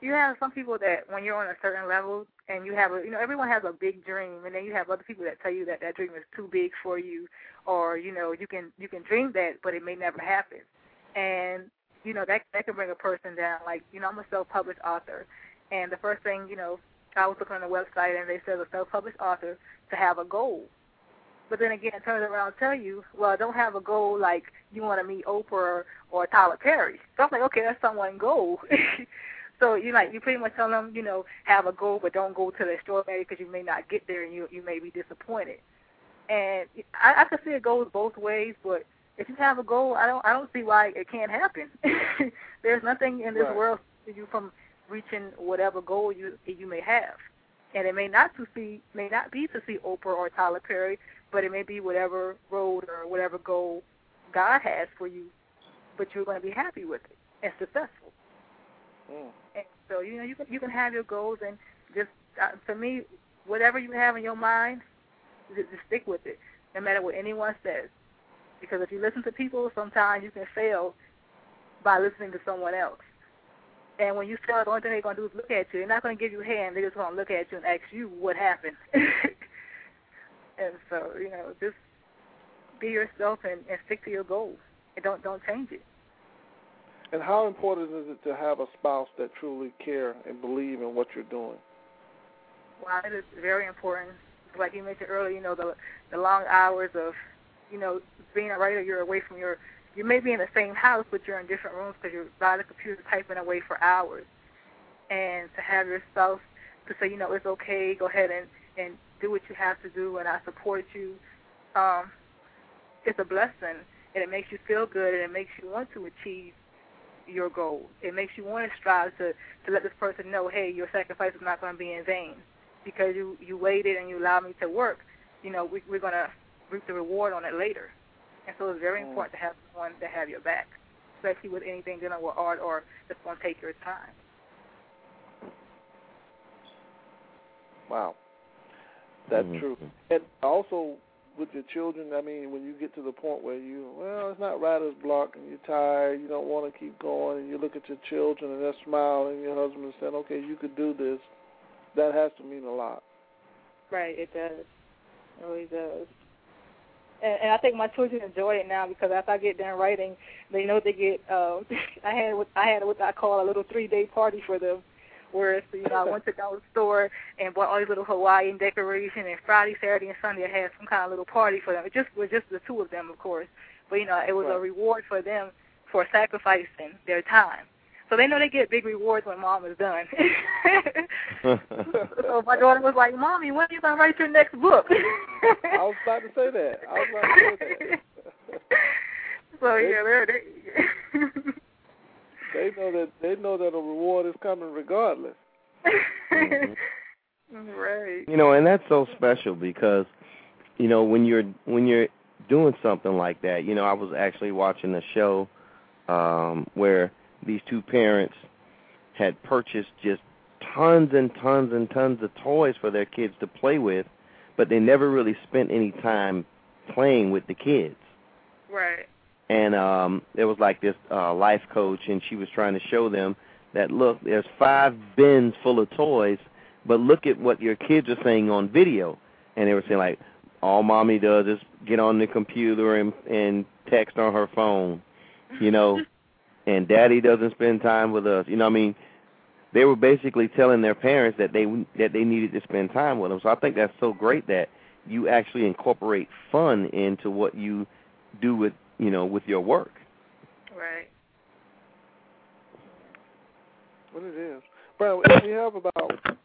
You have some people that when you're on a certain level and you have a, you know, everyone has a big dream, and then you have other people that tell you that that dream is too big for you, or you know, you can you can dream that, but it may never happen, and you know that that can bring a person down. Like, you know, I'm a self-published author, and the first thing, you know, I was looking on the website and they said a self-published author to have a goal but then again, turn around and tell you, well, don't have a goal like you want to meet Oprah or, or Tyler Perry. So I'm like, okay, that's someone goal. so you like you pretty much tell them, you know, have a goal, but don't go to the extraordinary because you may not get there and you you may be disappointed. And I, I can see it goes both ways, but if you have a goal, I don't I don't see why it can't happen. There's nothing in this right. world to you from reaching whatever goal you you may have. And it may not to see may not be to see Oprah or Tyler Perry, but it may be whatever road or whatever goal God has for you, but you're going to be happy with it and successful. Mm. And so you know you can you can have your goals and just uh, for me, whatever you have in your mind, just, just stick with it, no matter what anyone says. Because if you listen to people, sometimes you can fail by listening to someone else. And when you fail, the only thing they're to do is look at you. They're not to give you a hand. They're just to look at you and ask you what happened. And so, you know, just be yourself and, and stick to your goals and don't don't change it. And how important is it to have a spouse that truly care and believe in what you're doing? Well, it is very important. Like you mentioned earlier, you know, the the long hours of, you know, being a writer, you're away from your, you may be in the same house, but you're in different rooms because you're by the computer typing away for hours. And to have your spouse to say, you know, it's okay, go ahead and and do what you have to do, and I support you. Um, it's a blessing, and it makes you feel good, and it makes you want to achieve your goal. It makes you want to strive to to let this person know, hey, your sacrifice is not going to be in vain, because you you waited and you allowed me to work. You know, we, we're gonna reap the reward on it later. And so it's very Mm. important to have someone to have your back, especially with anything dealing with art or that's going to take your time. Wow. That's Mhm. true. And also with your children, I mean, when you get to the point where you, well, it's not writer's block and you're tired, you don't want to keep going, and you look at your children and they're smiling, your husband saying, okay, you could do this, that has to mean a lot. Right, it does. It really does. And, and I think my children enjoy it now because after I get done writing, they know they get. Um, I had what I had what I call a little three day party for them, where so, you know I went to the store and bought all these little Hawaiian decorations, and Friday, Saturday, and Sunday I had some kind of little party for them. It just was just the two of them, of course, but you know it was a reward for them for sacrificing their time. So they know they get big rewards when mom is done. so my daughter was like, "Mommy, when are you gonna write your next book?" I was about to say that. I was about to say that. so yeah, they're, they They know that they know that a reward is coming regardless. Mhm. right. You know, and that's so special because, you know, when you're when you're doing something like that, you know, I was actually watching a show um where these two parents had purchased just tons and tons and tons of toys for their kids to play with, but they never really spent any time playing with the kids. Right. And um there was like this uh life coach and she was trying to show them that look, there's five bins full of toys, but look at what your kids are saying on video. And they were saying like all mommy does is get on the computer and and text on her phone, you know, and daddy doesn't spend time with us. You know what I mean? They were basically telling their parents that they that they needed to spend time with them. So I think that's so great that you actually incorporate fun into what you do with, you know, with your work. Right. What it is. Brian, we have about.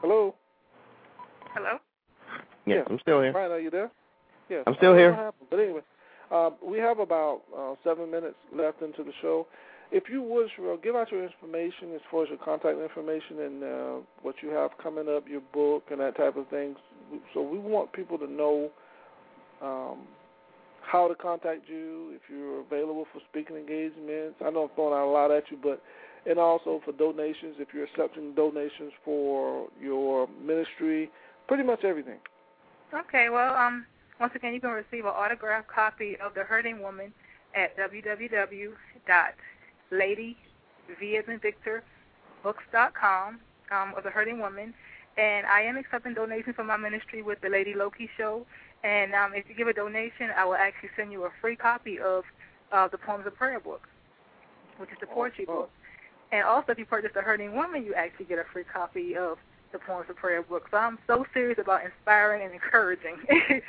Hello? Hello. Yeah, Yeah. I'm still here. Brian, are you there? Yes. I'm still I don't know here. But anyway, uh, we have about uh, seven minutes left into the show. If you would, Sherrell, give out your information as far as your contact information and uh, what you have coming up, your book, and that type of thing. So we want people to know um, how to contact you, if you're available for speaking engagements. I know I'm throwing out a lot at you, but and also for donations, if you're accepting donations for your ministry, pretty much everything. Okay. Well, um, once again, you can receive an autographed copy of The Hurting Woman at www.lady, as in um, of The Hurting Woman. And I am accepting donations for my ministry with the Lady Loki Show. And um, if you give a donation, I will actually send you a free copy of uh, the Poems of Prayer book, which is the poetry Oh, book. And also, if you purchase The Hurting Woman, you actually get a free copy of the Poems of Prayer book. So I'm so serious about inspiring and encouraging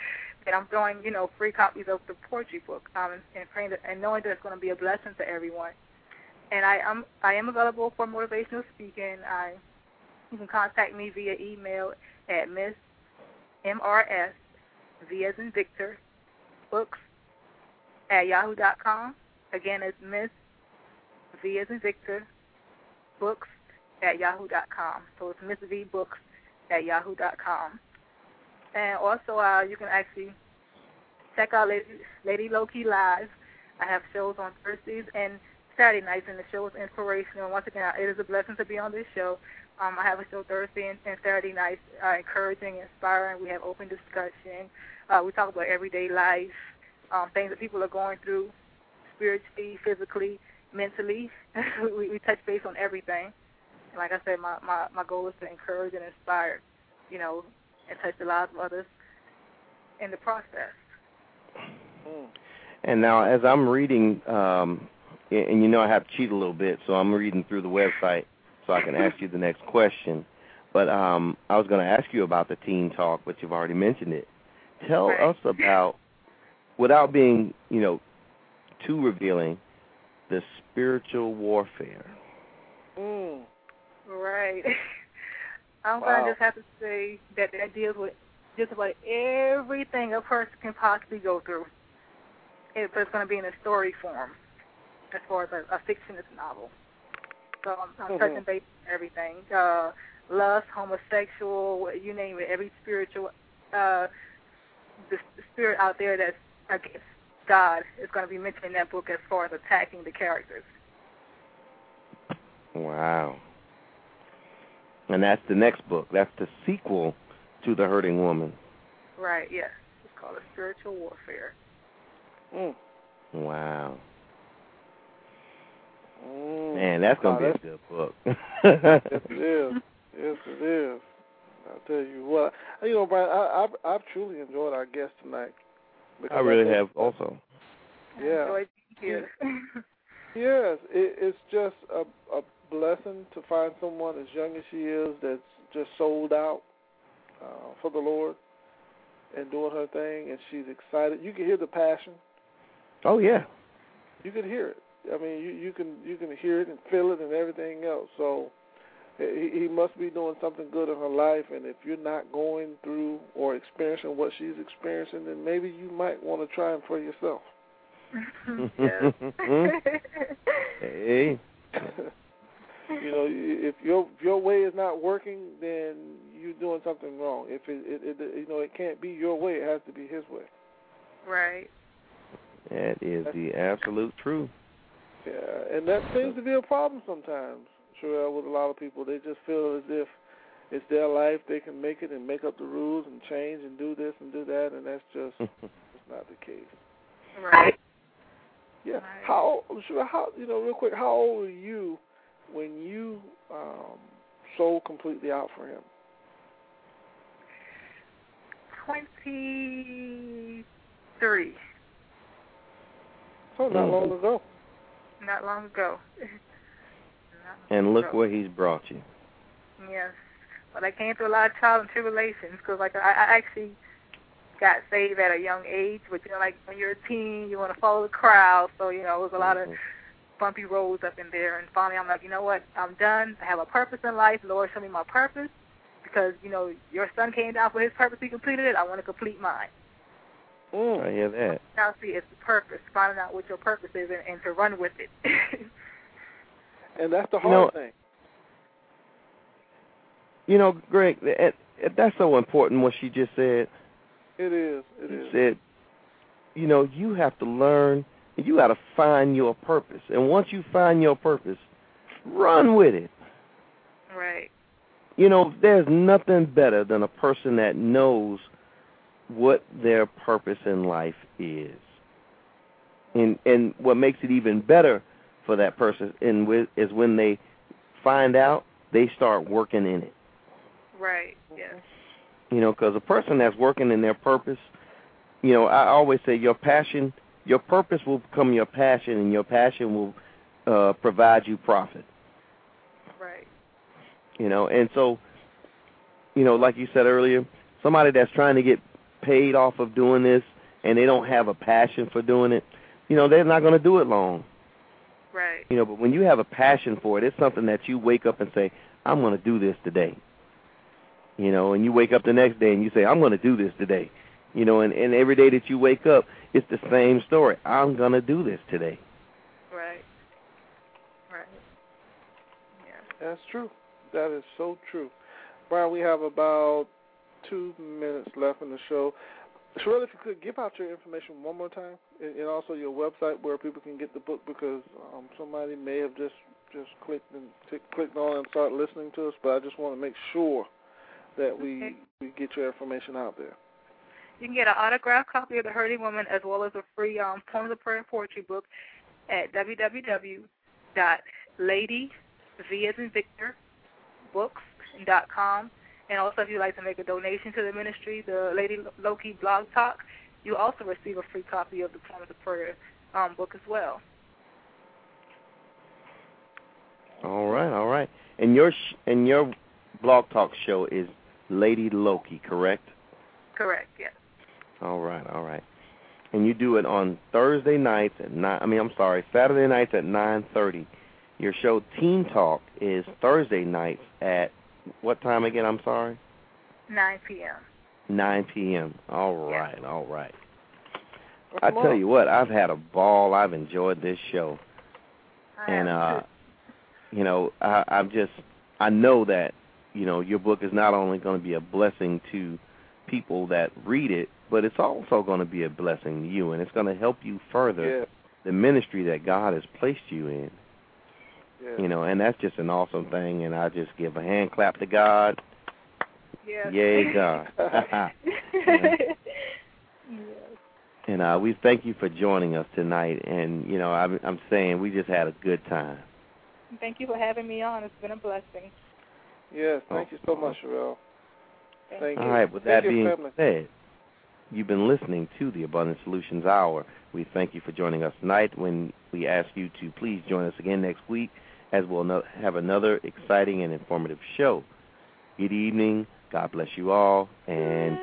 that I'm throwing, you know, free copies of the poetry book um, and praying that, and knowing that it's going to be a blessing to everyone. And I am I am available for motivational speaking. I you can contact me via email at Miss MRS V as in Victor books at yahoo.com. Again, it's Miss V as in Victor books at yahoo.com. So it's Miss V books at yahoo.com. And also, uh, you can actually check out Lady, Lady Loki Live. I have shows on Thursdays and Saturday nights, and the show is inspirational. Once again, it is a blessing to be on this show. Um, I have a show Thursday and, and Saturday nights, uh, encouraging, inspiring. We have open discussion. Uh, we talk about everyday life, um, things that people are going through, spiritually, physically, mentally. we, we touch base on everything. And like I said, my, my, my goal is to encourage and inspire, you know, and touch the lives of others in the process. And now, as I'm reading, um, and you know I have to cheat a little bit, so I'm reading through the website so I can ask you the next question. But um, I was going to ask you about the Teen Talk, but you've already mentioned it. Tell Right. us about, without being, you know, too revealing, the spiritual warfare. Mm. Right. I'm Wow. gonna just have to say that that deals with just about everything a person can possibly go through. If it's gonna be in a story form, as far as a, a fictionist novel. So I'm, I'm Mhm. touching base on everything. Uh lust, homosexual, you name it, every spiritual uh the spirit out there that's against God is going to be mentioned in that book as far as attacking the characters. Wow. And that's the next book. That's the sequel to The Hurting Woman. Right, yes. It's called A Spiritual Warfare. Mm. Wow. Mm. Man, that's going to Wow, be a good book. yes, it is. Yes, it is. I'll tell you what. You know, Brian, I, I've, I've truly enjoyed our guest tonight. because I really think- have also. Yeah. Enjoyed. Yes, it, it's just a, a blessing to find someone as young as she is that's just sold out uh, for the Lord and doing her thing, and she's excited. You can hear the passion. Oh, yeah. You can hear it. I mean, you you can you can hear it and feel it and everything else. So he, he must be doing something good in her life. And if you're not going through or experiencing what she's experiencing, then maybe you might want to try it for yourself. Mm-hmm. yes. Hey. you know, if your if your way is not working, then you're doing something wrong. If it, it, it you know it can't be your way, it has to be His way. right. That is the absolute truth. Yeah, and that seems to be a problem sometimes. Sure, with a lot of people, they just feel as if it's their life, they can make it and make up the rules and change and do this and do that, and that's just it's not the case. Right. Yeah. Right. How sure how you know real quick? How old were you when you um sold completely out for him? Twenty-three. So not Mhm. long ago. Not long ago. Not And look ago. where he's brought you. Yes, but I came through a lot of trials and tribulations because, like, I, I actually got saved at a young age. But you know, like when you're a teen, you want to follow the crowd, so you know, it was a lot of Mhm. bumpy roads up in there. And finally, I'm like, you know what? I'm done. I have a purpose in life. Lord, show me my purpose because you know your son came down for his purpose. He completed it. I want to complete mine. Mm. I hear that. Now, see, it's the purpose. Finding out what your purpose is and, and to run with it. And that's the You hard know- thing. You know, Greg, that, that's so important what she just said. It is. It She is. said, you know, you have to learn, you got to find your purpose. And once you find your purpose, run with it. right. You know, there's nothing better than a person that knows what their purpose in life is. And and what makes it even better for that person in with is when they find out, they start working in it. Right. Yes. You know, because a person that's working in their purpose, you know, I always say your passion, your purpose will become your passion, and your passion will uh, provide you profit. Right. You know, and so, you know, like you said earlier, somebody that's trying to get paid off of doing this and they don't have a passion for doing it, you know, they're not going to do it long. Right. You know, but when you have a passion for it, it's something that you wake up and say, I'm going to do this today. You know, and you wake up the next day and you say, I'm going to do this today. You know, and, and every day that you wake up, it's the same story. I'm going to do this today. Right. Right. Yeah. That's true. That is so true. Brian, we have about two minutes left in the show. Shirley, if you could give out your information one more time, and, and also your website where people can get the book, because um, somebody may have just just clicked and t- clicked on and started listening to us, but I just want to make sure that we Okay. we get your information out there. You can get an autographed copy of The Hurting Woman as well as a free um, Poems of Prayer and Poetry book at www.lady, V as in Victor, books.com. And also, if you'd like to make a donation to the ministry, the Lady Loki Blog Talk, you also receive a free copy of the Poems of Prayer um, book as well. All right, all right. And your sh- and your blog talk show is Lady Loki, correct? Correct, yes. All right, all right. And you do it on Thursday nights at nine. I mean, I'm sorry, Saturday nights at nine thirty. Your show Teen Talk is Thursday nights at what time again? I'm sorry. 9 p.m. 9 p.m. All right, yeah. all right. I tell you what, I've had a ball. I've enjoyed this show, I and uh, too. you know, I, I'm just I know that you know your book is not only going to be a blessing to people that read it, but it's also going to be a blessing to you, and it's going to help you further yeah. the ministry that God has placed you in. Yeah. You know, and that's just an awesome thing, and I just give a hand clap to God. Yeah. Yay, God. yes. And uh, we thank you for joining us tonight. And, you know, I'm, I'm saying we just had a good time. Thank you for having me on. It's been a blessing. Yes, thank oh. you so much, Sherrell. Thank, you. All right, with thank that being family. said, you've been listening to the Abundant Solutions Hour. We thank you for joining us tonight. When we ask you to please join us again next week as we'll have another exciting and informative show. Good evening. God bless you all, and